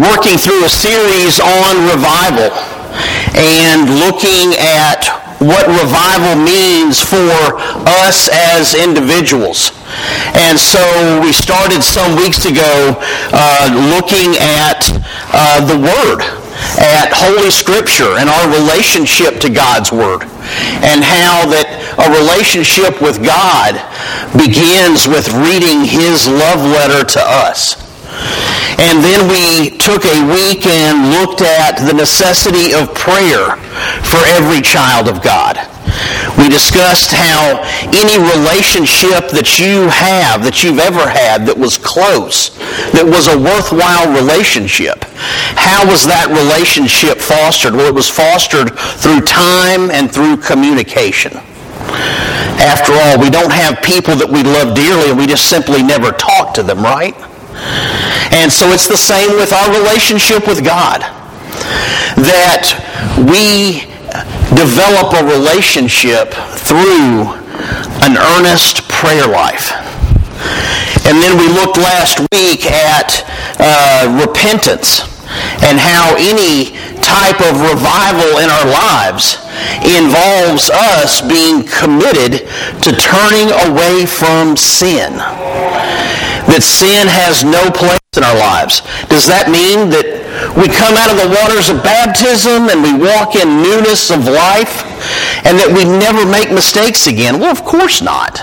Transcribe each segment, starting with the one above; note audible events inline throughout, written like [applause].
working through a series on revival and looking at what revival means for us as individuals. And so we started some weeks ago uh, looking at uh, the Word, at Holy Scripture and our relationship to God's Word, and how that a relationship with God begins with reading His love letter to us. And then we took a week and looked at the necessity of prayer for every child of God. We discussed how any relationship that you have, that you've ever had that was close, that was a worthwhile relationship, how was that relationship fostered? Well, it was fostered through time and through communication. After all, we don't have people that we love dearly and we just simply never talk to them, right? And so it's the same with our relationship with God. That we develop a relationship through an earnest prayer life. And then we looked last week at uh, repentance and how any type of revival in our lives involves us being committed to turning away from sin that sin has no place in our lives. Does that mean that we come out of the waters of baptism and we walk in newness of life and that we never make mistakes again? Well, of course not.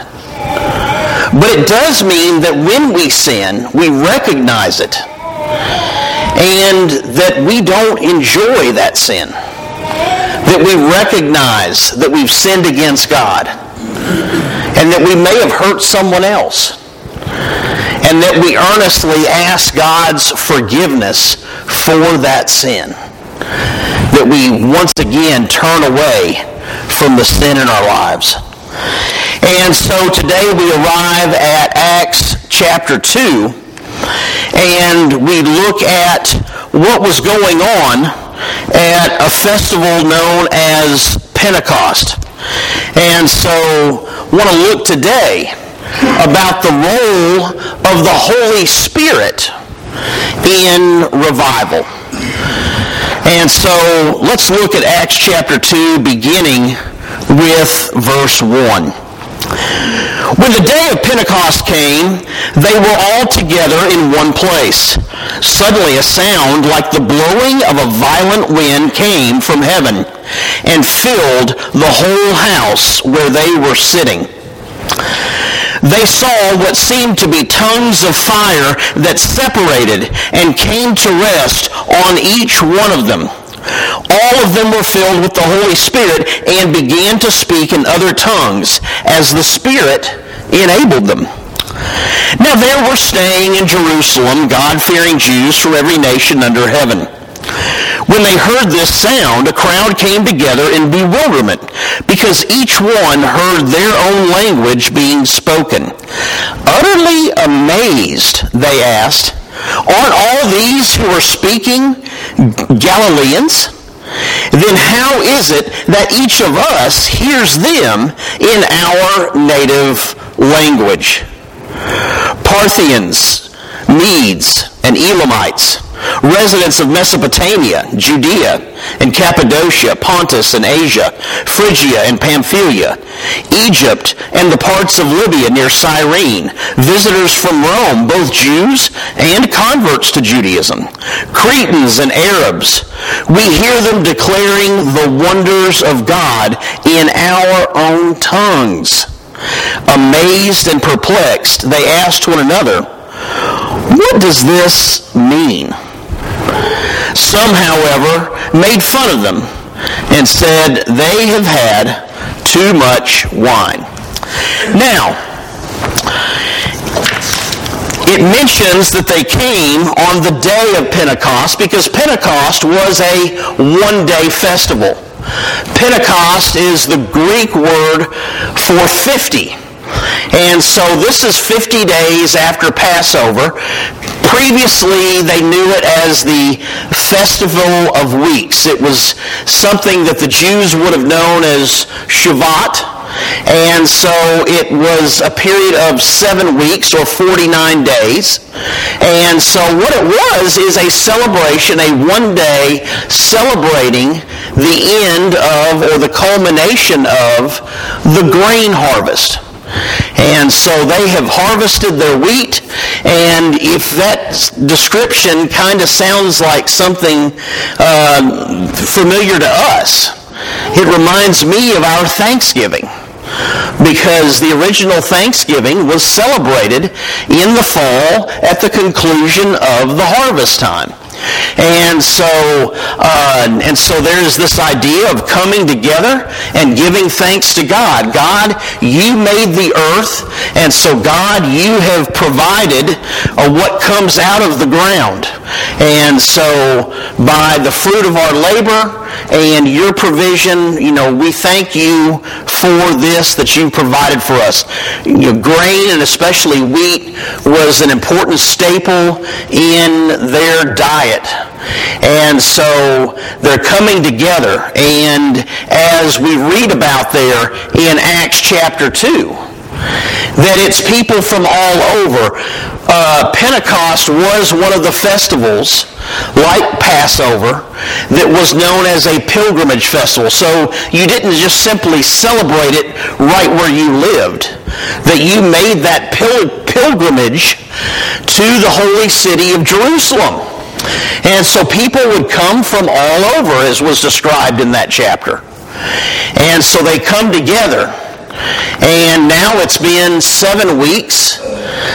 But it does mean that when we sin, we recognize it and that we don't enjoy that sin. That we recognize that we've sinned against God and that we may have hurt someone else and that we earnestly ask God's forgiveness for that sin. That we once again turn away from the sin in our lives. And so today we arrive at Acts chapter 2 and we look at what was going on at a festival known as Pentecost. And so I want to look today about the role of the Holy Spirit in revival. And so let's look at Acts chapter 2 beginning with verse 1. When the day of Pentecost came, they were all together in one place. Suddenly a sound like the blowing of a violent wind came from heaven and filled the whole house where they were sitting they saw what seemed to be tongues of fire that separated and came to rest on each one of them. All of them were filled with the Holy Spirit and began to speak in other tongues as the Spirit enabled them. Now there were staying in Jerusalem God-fearing Jews from every nation under heaven. When they heard this sound, a crowd came together in bewilderment because each one heard their own language being spoken. Utterly amazed, they asked, Aren't all these who are speaking Galileans? Then how is it that each of us hears them in our native language? Parthians, Medes, and Elamites, residents of Mesopotamia, Judea, and Cappadocia, Pontus and Asia, Phrygia and Pamphylia, Egypt and the parts of Libya near Cyrene, visitors from Rome, both Jews and converts to Judaism, Cretans and Arabs. We hear them declaring the wonders of God in our own tongues. Amazed and perplexed, they asked one another, what does this mean? Some, however, made fun of them and said they have had too much wine. Now, it mentions that they came on the day of Pentecost because Pentecost was a one-day festival. Pentecost is the Greek word for 50. And so this is 50 days after Passover. Previously, they knew it as the Festival of Weeks. It was something that the Jews would have known as Shavuot And so it was a period of seven weeks or 49 days. And so what it was is a celebration, a one day celebrating the end of or the culmination of the grain harvest. And so they have harvested their wheat, and if that description kind of sounds like something uh, familiar to us, it reminds me of our Thanksgiving because the original Thanksgiving was celebrated in the fall at the conclusion of the harvest time. And so, uh, and so there's this idea of coming together and giving thanks to God. God, you made the earth, and so God, you have provided uh, what comes out of the ground. And so, by the fruit of our labor and your provision, you know, we thank you for this that you provided for us. You know, grain and especially wheat was an important staple in their diet. And so they're coming together. And as we read about there in Acts chapter 2, that it's people from all over. Uh, Pentecost was one of the festivals, like Passover, that was known as a pilgrimage festival. So you didn't just simply celebrate it right where you lived, that you made that pil- pilgrimage to the holy city of Jerusalem. And so people would come from all over, as was described in that chapter. And so they come together. And now it's been seven weeks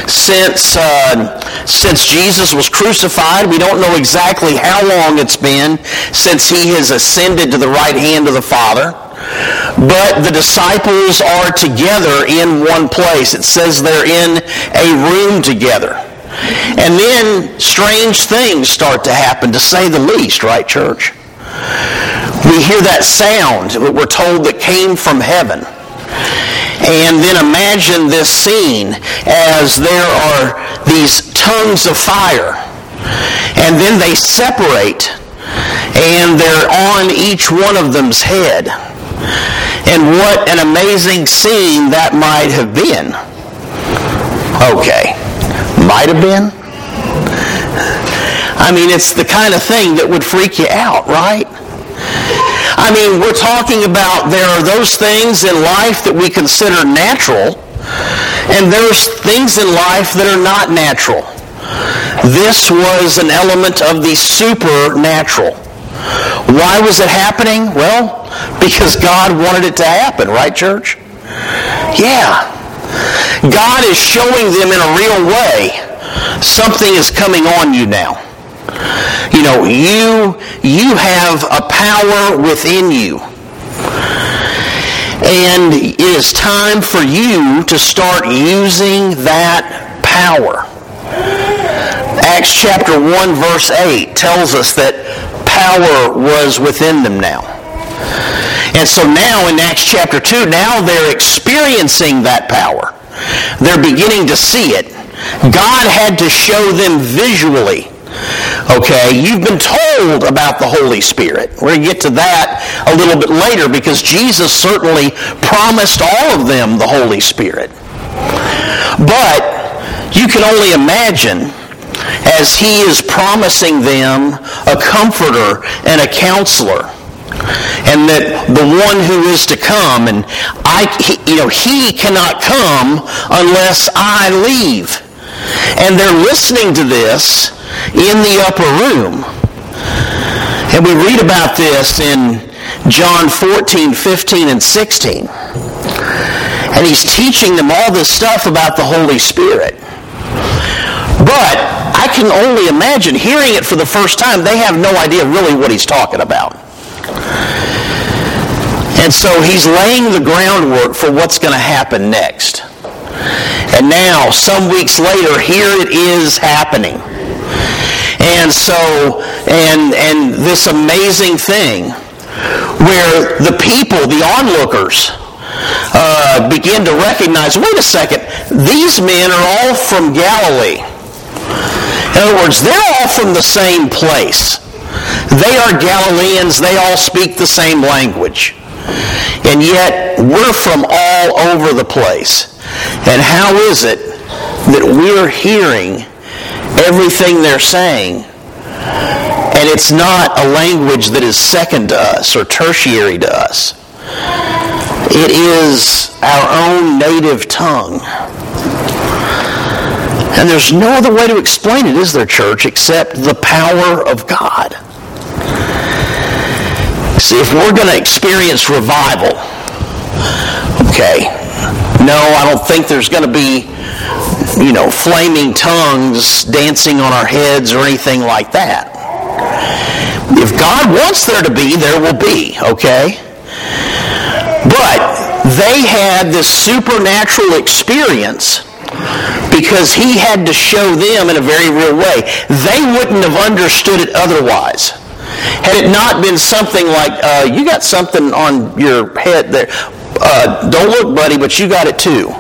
since uh, since Jesus was crucified. We don't know exactly how long it's been since he has ascended to the right hand of the Father. But the disciples are together in one place. It says they're in a room together. And then strange things start to happen, to say the least, right, church? We hear that sound that we're told that came from heaven. And then imagine this scene as there are these tongues of fire. And then they separate and they're on each one of them's head. And what an amazing scene that might have been. Okay. Might have been? I mean, it's the kind of thing that would freak you out, right? I mean, we're talking about there are those things in life that we consider natural, and there's things in life that are not natural. This was an element of the supernatural. Why was it happening? Well, [laughs] because God wanted it to happen, right, church? Yeah. God is showing them in a real way something is coming on you now. You know, you, you have a power within you. And it is time for you to start using that power. Acts chapter 1 verse 8 tells us that power was within them now. And so now in Acts chapter 2, now they're experiencing that power. They're beginning to see it. God had to show them visually Okay, you've been told about the Holy Spirit. We're going to get to that a little bit later because Jesus certainly promised all of them the Holy Spirit. But you can only imagine as he is promising them a comforter and a counselor and that the one who is to come and I he, you know he cannot come unless I leave and they're listening to this in the upper room. And we read about this in John 14, 15, and 16. And he's teaching them all this stuff about the Holy Spirit. But I can only imagine hearing it for the first time, they have no idea really what he's talking about. And so he's laying the groundwork for what's going to happen next. And now, some weeks later, here it is happening. And so, and, and this amazing thing where the people, the onlookers, uh, begin to recognize, wait a second, these men are all from Galilee. In other words, they're all from the same place. They are Galileans. They all speak the same language. And yet, we're from all over the place. And how is it that we're hearing everything they're saying, and it's not a language that is second to us or tertiary to us? It is our own native tongue. And there's no other way to explain it, is there, church, except the power of God. See, if we're going to experience revival, okay, no, I don't think there's going to be, you know, flaming tongues dancing on our heads or anything like that. If God wants there to be, there will be, okay? But they had this supernatural experience because he had to show them in a very real way. They wouldn't have understood it otherwise. Had it not been something like, uh, you got something on your head there. Uh, don't look, buddy, but you got it too.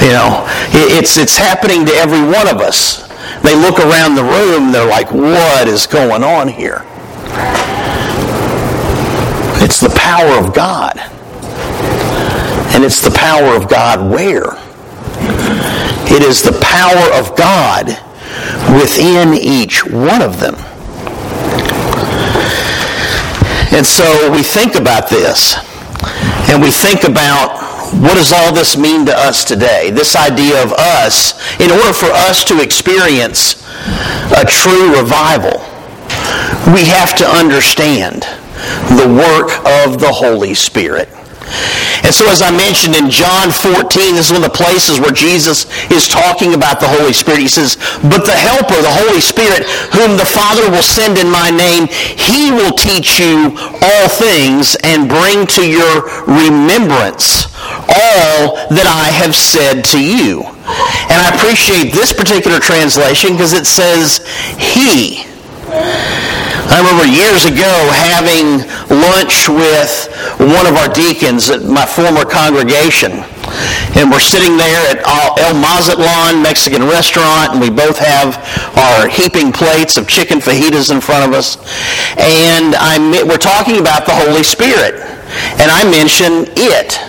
You know, it's, it's happening to every one of us. They look around the room, they're like, what is going on here? It's the power of God. And it's the power of God where? It is the power of God within each one of them. And so we think about this, and we think about what does all this mean to us today? This idea of us, in order for us to experience a true revival, we have to understand the work of the Holy Spirit. And so, as I mentioned in John 14, this is one of the places where Jesus is talking about the Holy Spirit. He says, But the Helper, the Holy Spirit, whom the Father will send in my name, he will teach you all things and bring to your remembrance all that I have said to you. And I appreciate this particular translation because it says, He. I remember years ago having lunch with one of our deacons at my former congregation. And we're sitting there at El Mazatlan Mexican restaurant, and we both have our heaping plates of chicken fajitas in front of us. And I'm, we're talking about the Holy Spirit. And I mention it.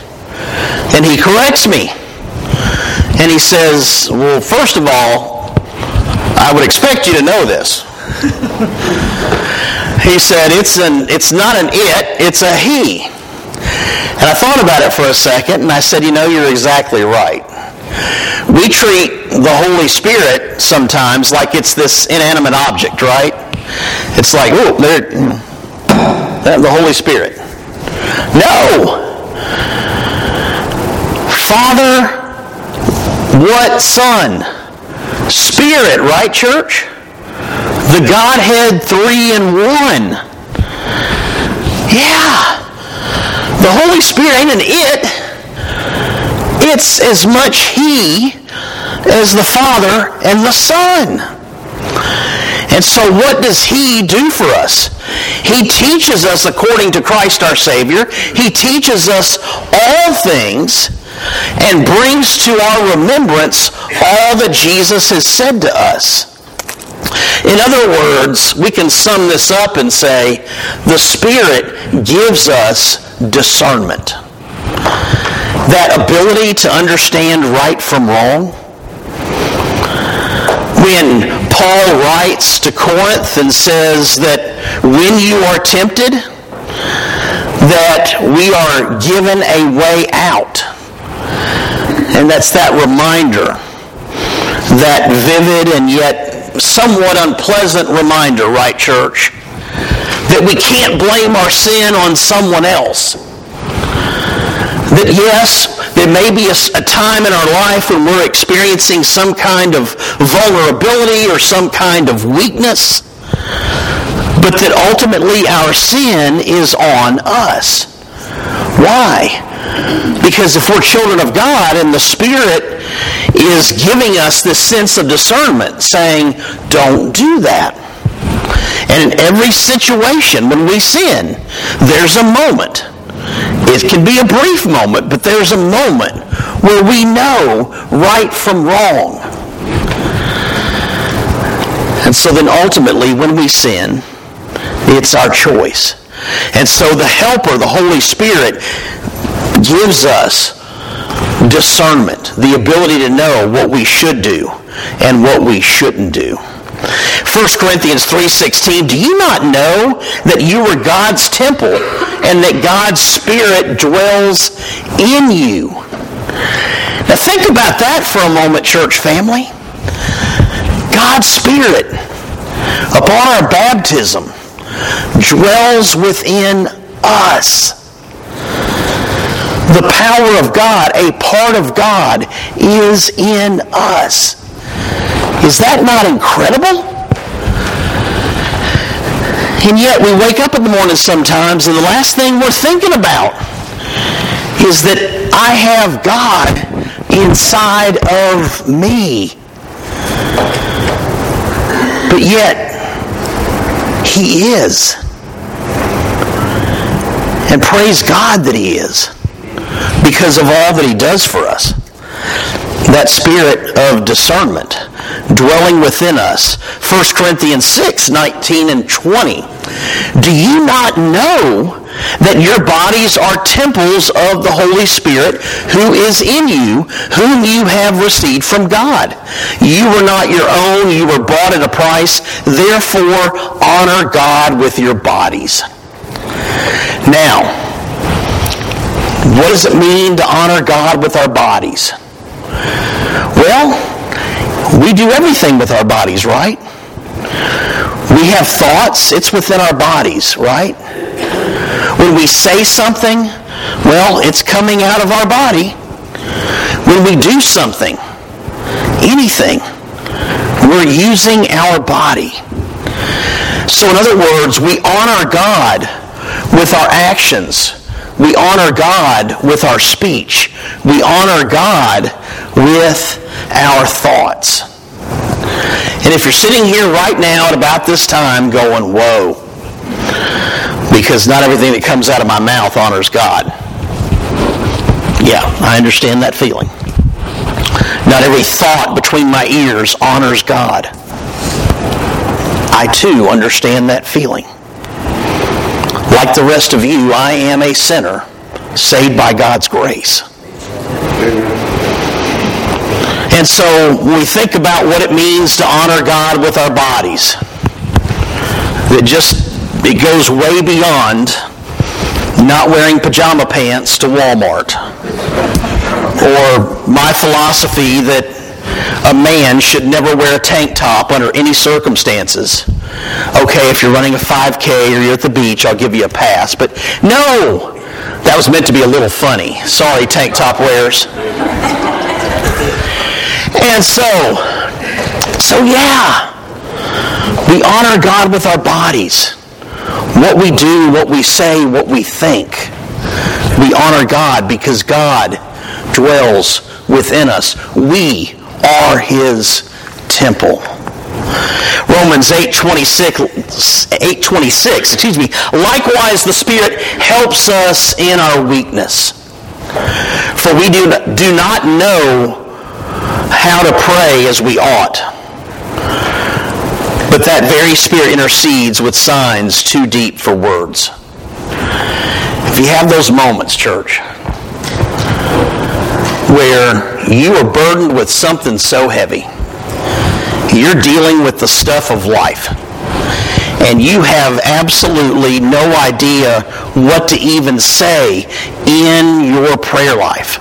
And he corrects me. And he says, well, first of all, I would expect you to know this. He said, it's, an, it's not an it, it's a he. And I thought about it for a second, and I said, you know, you're exactly right. We treat the Holy Spirit sometimes like it's this inanimate object, right? It's like, oh, there, the Holy Spirit. No! Father, what Son? Spirit, right, church? The Godhead three in one. Yeah. The Holy Spirit ain't an it. It's as much He as the Father and the Son. And so what does He do for us? He teaches us according to Christ our Savior. He teaches us all things and brings to our remembrance all that Jesus has said to us. In other words, we can sum this up and say the Spirit gives us discernment. That ability to understand right from wrong. When Paul writes to Corinth and says that when you are tempted, that we are given a way out. And that's that reminder, that vivid and yet somewhat unpleasant reminder, right, church? That we can't blame our sin on someone else. That yes, there may be a, a, time in our life when we're experiencing some kind of vulnerability or some kind of weakness, but that ultimately our sin is on us. Why? Because if we're children of God and the Spirit is giving us this sense of discernment, saying, don't do that. And in every situation when we sin, there's a moment. It can be a brief moment, but there's a moment where we know right from wrong. And so then ultimately when we sin, it's our choice. And so the helper, the Holy Spirit, gives us discernment, the ability to know what we should do and what we shouldn't do. 1 Corinthians 3:16 Do you not know that you are God's temple and that God's spirit dwells in you? Now think about that for a moment church family. God's spirit upon our baptism dwells within us. The power of God, a part of God, is in us. Is that not incredible? And yet we wake up in the morning sometimes and the last thing we're thinking about is that I have God inside of me. But yet, He is. And praise God that He is because of all that He does for us. That spirit of discernment dwelling within us. 1 Corinthians 6, 19 and 20. Do you not know that your bodies are temples of the Holy Spirit who is in you, whom you have received from God? You were not your own, you were bought at a price. Therefore, honor God with your bodies. Now, what does it mean to honor God with our bodies? Well, we do everything with our bodies, right? We have thoughts, it's within our bodies, right? When we say something, well, it's coming out of our body. When we do something, anything, we're using our body. So, in other words, we honor God with our actions. We honor God with our speech. We honor God with our thoughts. And if you're sitting here right now at about this time going, whoa, because not everything that comes out of my mouth honors God. Yeah, I understand that feeling. Not every thought between my ears honors God. I too understand that feeling. Like the rest of you, I am a sinner saved by God's grace. And so we think about what it means to honor God with our bodies, it just it goes way beyond not wearing pajama pants to Walmart. Or my philosophy that a man should never wear a tank top under any circumstances. Okay, if you're running a 5K or you're at the beach, I'll give you a pass. But no, that was meant to be a little funny. Sorry, tank top wearers. And so, so yeah, we honor God with our bodies. What we do, what we say, what we think. We honor God because God dwells within us. We are his temple. Romans 8:26 8:26 excuse me likewise the spirit helps us in our weakness for we do, do not know how to pray as we ought. But that very Spirit intercedes with signs too deep for words. If you have those moments, church, where you are burdened with something so heavy, you're dealing with the stuff of life, and you have absolutely no idea what to even say in your prayer life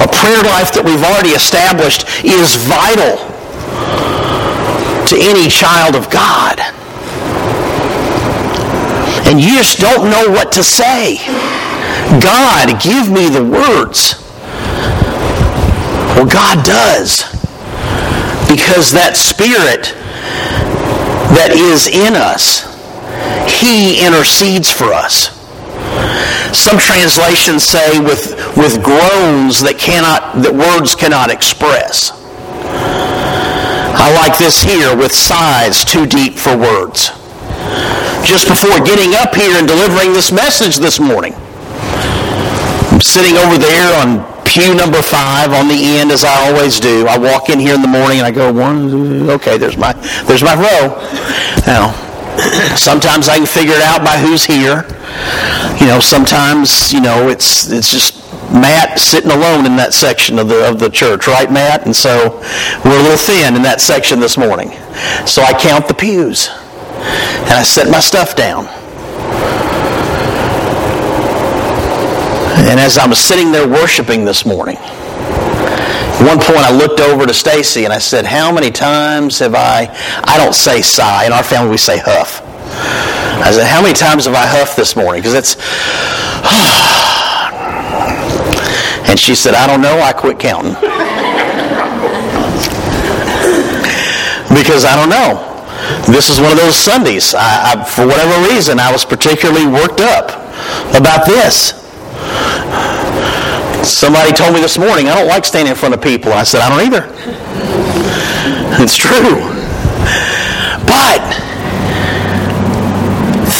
a prayer life that we've already established is vital to any child of God. And you just don't know what to say. God, give me the words. Well, God does. Because that spirit that is in us, he intercedes for us. Some translations say with, with groans that cannot that words cannot express. I like this here with sighs too deep for words. Just before getting up here and delivering this message this morning, I'm sitting over there on pew number five on the end as I always do. I walk in here in the morning and I go one, okay, there's my there's my row. Now [clears throat] sometimes I can figure it out by who's here. You know, sometimes, you know, it's it's just Matt sitting alone in that section of the of the church, right, Matt? And so we're a little thin in that section this morning. So I count the pews and I set my stuff down. And as I was sitting there worshiping this morning, at one point I looked over to Stacy and I said, How many times have I, I don't say sigh, in our family we say huff. I said, How many times have I huffed this morning? Because it's, [sighs] and she said, I don't know, I quit counting. [laughs] because I don't know. This is one of those Sundays. I, I, for whatever reason, I was particularly worked up about this. Somebody told me this morning, I don't like standing in front of people. I said, I don't either. It's true. But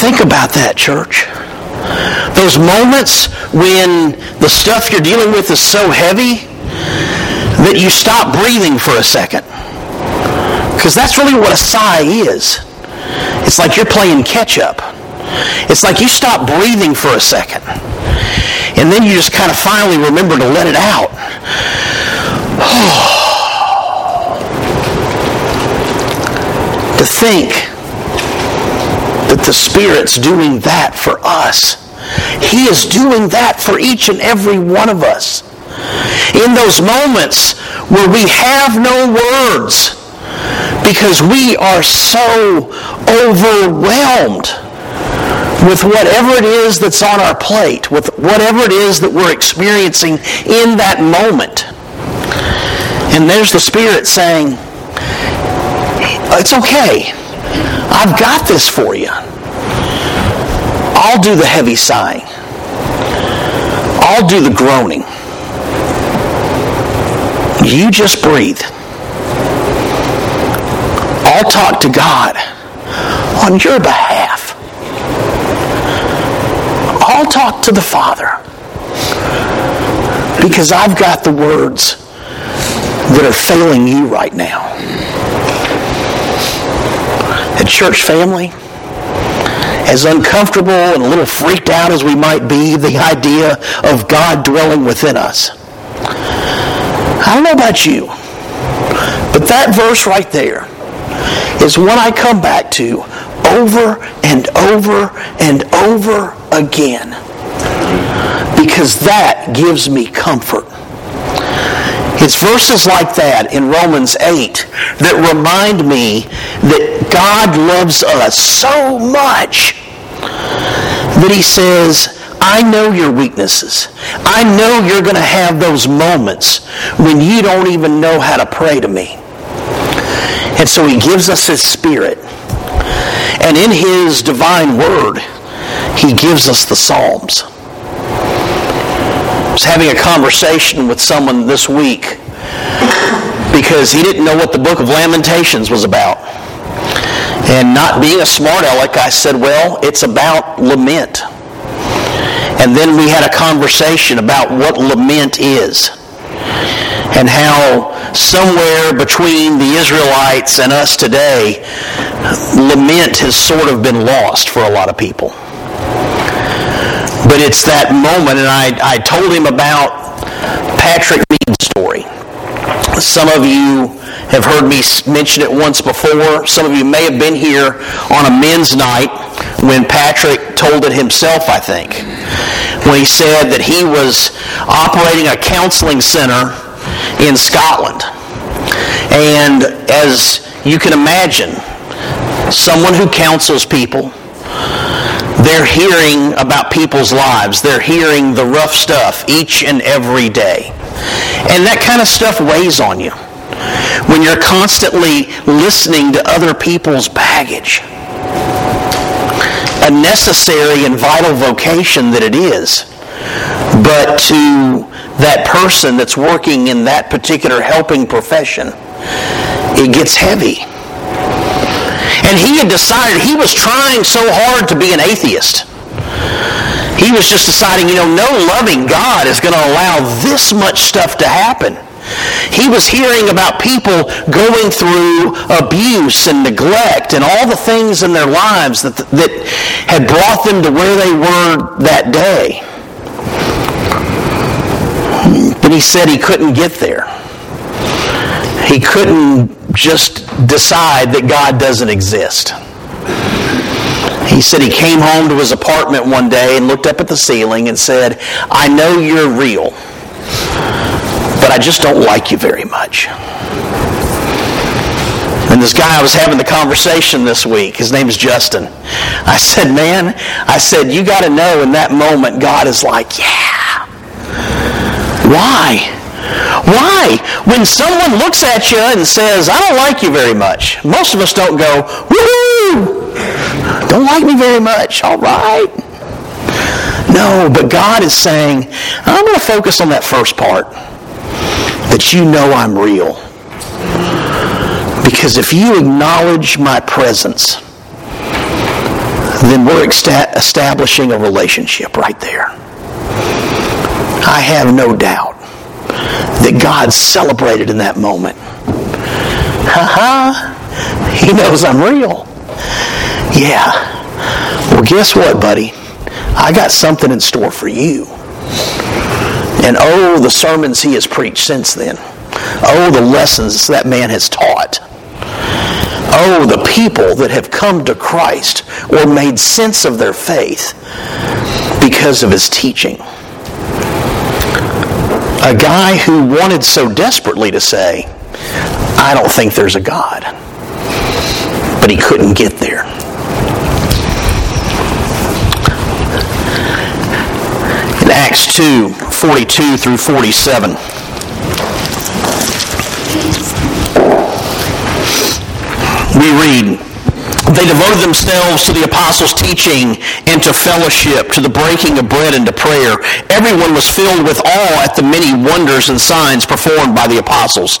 think about that, church. Those moments when the stuff you're dealing with is so heavy that you stop breathing for a second. Because that's really what a sigh is. It's like you're playing catch up. It's like you stop breathing for a second. And then you just kind of finally remember to let it out. [sighs] to think that the Spirit's doing that for us. He is doing that for each and every one of us. In those moments where we have no words because we are so overwhelmed with whatever it is that's on our plate, with whatever it is that we're experiencing in that moment. And there's the Spirit saying, It's okay. I've got this for you. I'll do the heavy sighing. I'll do the groaning. You just breathe. I'll talk to God on your behalf. I'll talk to the Father because I've got the words that are failing you right now. A church family, as uncomfortable and a little freaked out as we might be, the idea of God dwelling within us. I don't know about you, but that verse right there is one I come back to over and over and over again because that gives me comfort. It's verses like that in Romans 8 that remind me that God loves us so much that he says, I know your weaknesses. I know you're going to have those moments when you don't even know how to pray to me. And so he gives us his spirit. And in his divine word, he gives us the Psalms. I was having a conversation with someone this week because he didn't know what the book of Lamentations was about. And not being a smart aleck, I said, well, it's about lament. And then we had a conversation about what lament is and how somewhere between the Israelites and us today, lament has sort of been lost for a lot of people. But it's that moment, and I, I told him about Patrick Mead's story. Some of you have heard me mention it once before. Some of you may have been here on a men's night when Patrick told it himself, I think, when he said that he was operating a counseling center in Scotland. And as you can imagine, someone who counsels people, they're hearing about people's lives. They're hearing the rough stuff each and every day. And that kind of stuff weighs on you when you're constantly listening to other people's baggage. A necessary and vital vocation that it is. But to that person that's working in that particular helping profession, it gets heavy. And he had decided he was trying so hard to be an atheist. He was just deciding, you know, no loving God is going to allow this much stuff to happen. He was hearing about people going through abuse and neglect and all the things in their lives that, that had brought them to where they were that day. But he said he couldn't get there. He couldn't just decide that God doesn't exist. He said he came home to his apartment one day and looked up at the ceiling and said, I know you're real, but I just don't like you very much. And this guy I was having the conversation this week, his name is Justin. I said, man, I said, you got to know in that moment, God is like, yeah. Why? Why? When someone looks at you and says, I don't like you very much, most of us don't go, woohoo! Don't like me very much, all right. No, but God is saying, I'm going to focus on that first part. That you know I'm real. Because if you acknowledge my presence, then we're establishing a relationship right there. I have no doubt that God celebrated in that moment. Ha ha! He knows I'm real. Yeah. Well, guess what, buddy? I got something in store for you. And oh, the sermons he has preached since then. Oh, the lessons that man has taught. Oh, the people that have come to Christ or made sense of their faith because of his teaching a guy who wanted so desperately to say, I don't think there's a God. But he couldn't get there. In Acts 2 42 through 47. We read, they devoted themselves to the apostles' teaching and to fellowship, to the breaking of bread and to prayer. Everyone was filled with awe at the many wonders and signs performed by the apostles.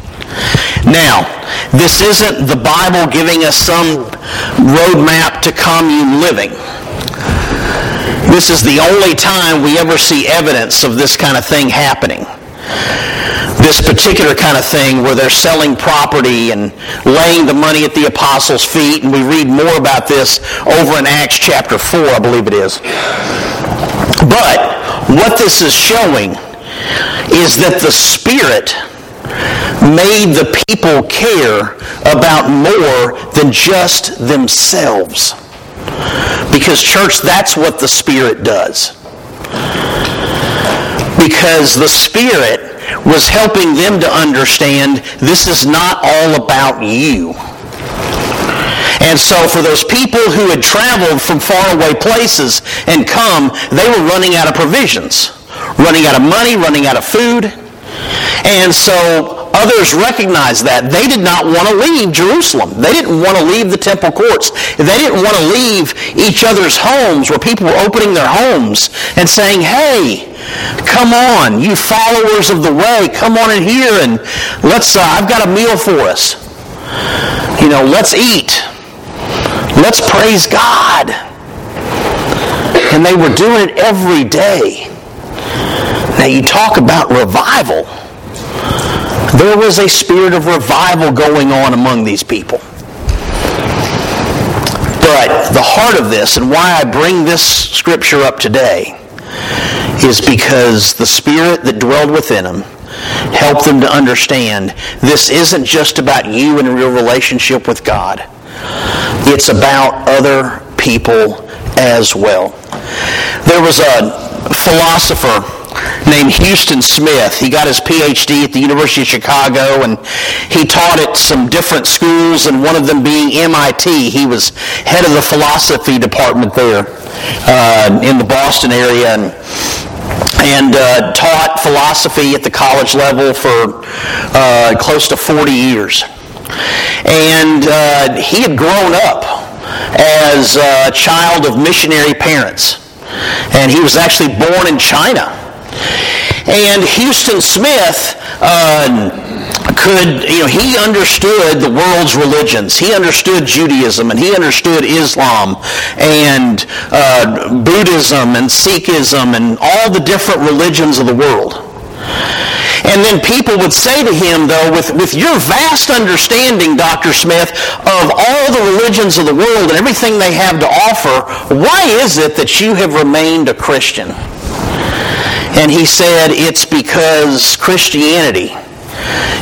Now, this isn't the Bible giving us some roadmap to commune living. This is the only time we ever see evidence of this kind of thing happening this particular kind of thing where they're selling property and laying the money at the apostles' feet. And we read more about this over in Acts chapter 4, I believe it is. But what this is showing is that the Spirit made the people care about more than just themselves. Because, church, that's what the Spirit does. Because the Spirit was helping them to understand this is not all about you. And so for those people who had traveled from faraway places and come, they were running out of provisions, running out of money, running out of food. And so others recognized that. They did not want to leave Jerusalem. They didn't want to leave the temple courts. They didn't want to leave each other's homes where people were opening their homes and saying, hey, come on, you followers of the way, come on in here and let's, uh, I've got a meal for us. You know, let's eat. Let's praise God. And they were doing it every day. Now you talk about revival. There was a spirit of revival going on among these people. But the heart of this and why I bring this scripture up today is because the spirit that dwelled within them helped them to understand this isn't just about you and your relationship with God. It's about other people as well. There was a philosopher named Huston Smith. He got his PhD at the University of Chicago and he taught at some different schools and one of them being MIT. He was head of the philosophy department there uh, in the Boston area and, and uh, taught philosophy at the college level for uh, close to 40 years. And uh, he had grown up as a child of missionary parents. And he was actually born in China. And Huston Smith uh, could, you know, he understood the world's religions. He understood Judaism and he understood Islam and uh, Buddhism and Sikhism and all the different religions of the world. And then people would say to him, though, with, with your vast understanding, Dr. Smith, of all the religions of the world and everything they have to offer, why is it that you have remained a Christian? And he said, it's because Christianity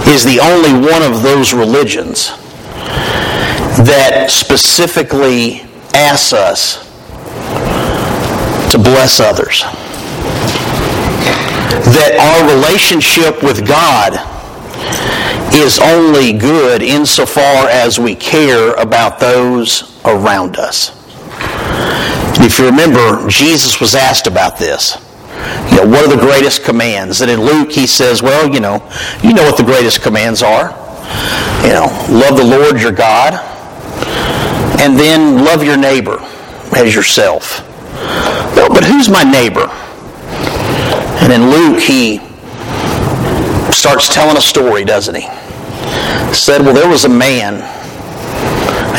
is the only one of those religions that specifically asks us to bless others. That our relationship with God is only good insofar as we care about those around us. If you remember, Jesus was asked about this. Know, what are the greatest commands? And in Luke, he says, well, you know, you know what the greatest commands are. You know, love the Lord your God, and then love your neighbor as yourself. But who's my neighbor? And in Luke, he starts telling a story, doesn't he? Said, well, there was a man,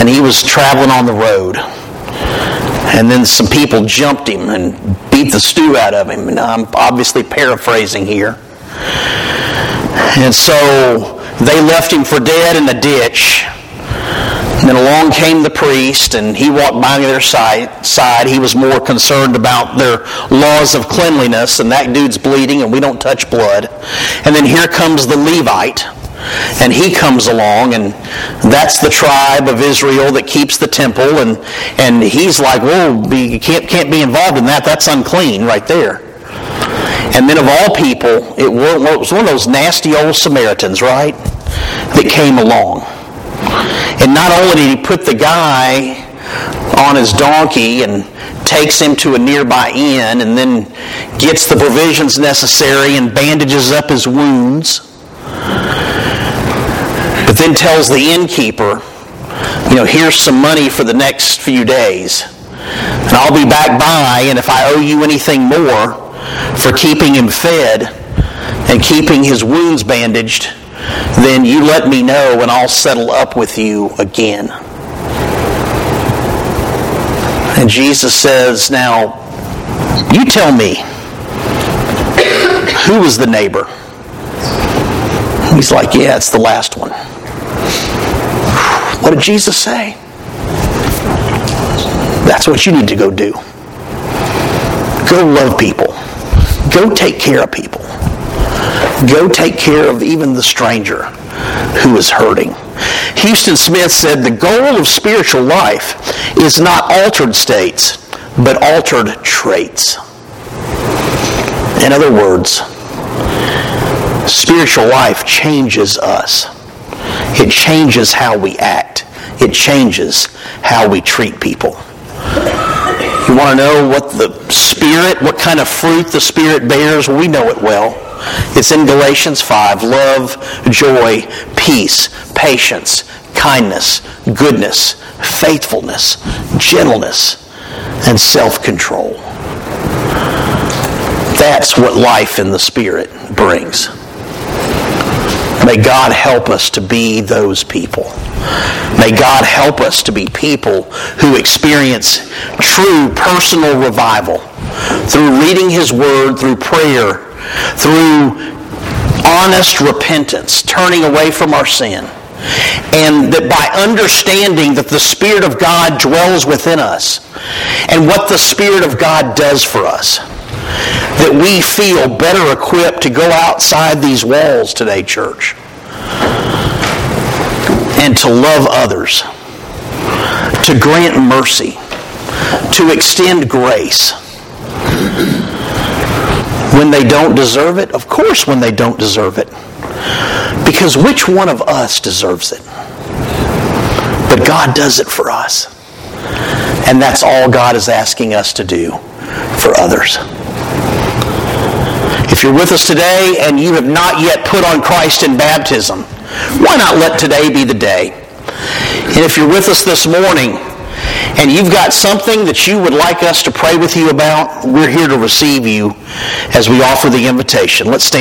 and he was traveling on the road and then some people jumped him and beat the stew out of him. And I'm obviously paraphrasing here. And so they left him for dead in the ditch. And then along came the priest, and he walked by their side. side. He was more concerned about their laws of cleanliness, and that dude's bleeding, and we don't touch blood. And then here comes the Levite and he comes along, and that's the tribe of Israel that keeps the temple, and, and he's like, whoa, you can't, can't be involved in that. That's unclean right there. And then of all people, it was one of those nasty old Samaritans, right, that came along. And not only did he put the guy on his donkey and takes him to a nearby inn and then gets the provisions necessary and bandages up his wounds, but then tells the innkeeper, you know, here's some money for the next few days. And I'll be back by, and if I owe you anything more for keeping him fed and keeping his wounds bandaged, then you let me know and I'll settle up with you again. And Jesus says, Now, you tell me, who was the neighbor? He's like, Yeah, it's the last one. What did Jesus say? That's what you need to go do. Go love people. Go take care of people. Go take care of even the stranger who is hurting. Huston Smith said the goal of spiritual life is not altered states, but altered traits. In other words, spiritual life changes us. It changes how we act. It changes how we treat people. You want to know what the Spirit, what kind of fruit the Spirit bears? We know it well. It's in Galatians 5. Love, joy, peace, patience, kindness, goodness, faithfulness, gentleness, and self-control. That's what life in the Spirit brings. May God help us to be those people. May God help us to be people who experience true personal revival through reading His Word, through prayer, through honest repentance, turning away from our sin. And that by understanding that the Spirit of God dwells within us and what the Spirit of God does for us, that we feel better equipped to go outside these walls today, church, and to love others, to grant mercy, to extend grace. When they don't deserve it? Of course, when they don't deserve it. Because which one of us deserves it? But God does it for us. And that's all God is asking us to do for others. If you're with us today and you have not yet put on Christ in baptism, Why not let today be the day? And if you're with us this morning and you've got something that you would like us to pray with you about, we're here to receive you as we offer the invitation. Let's stand.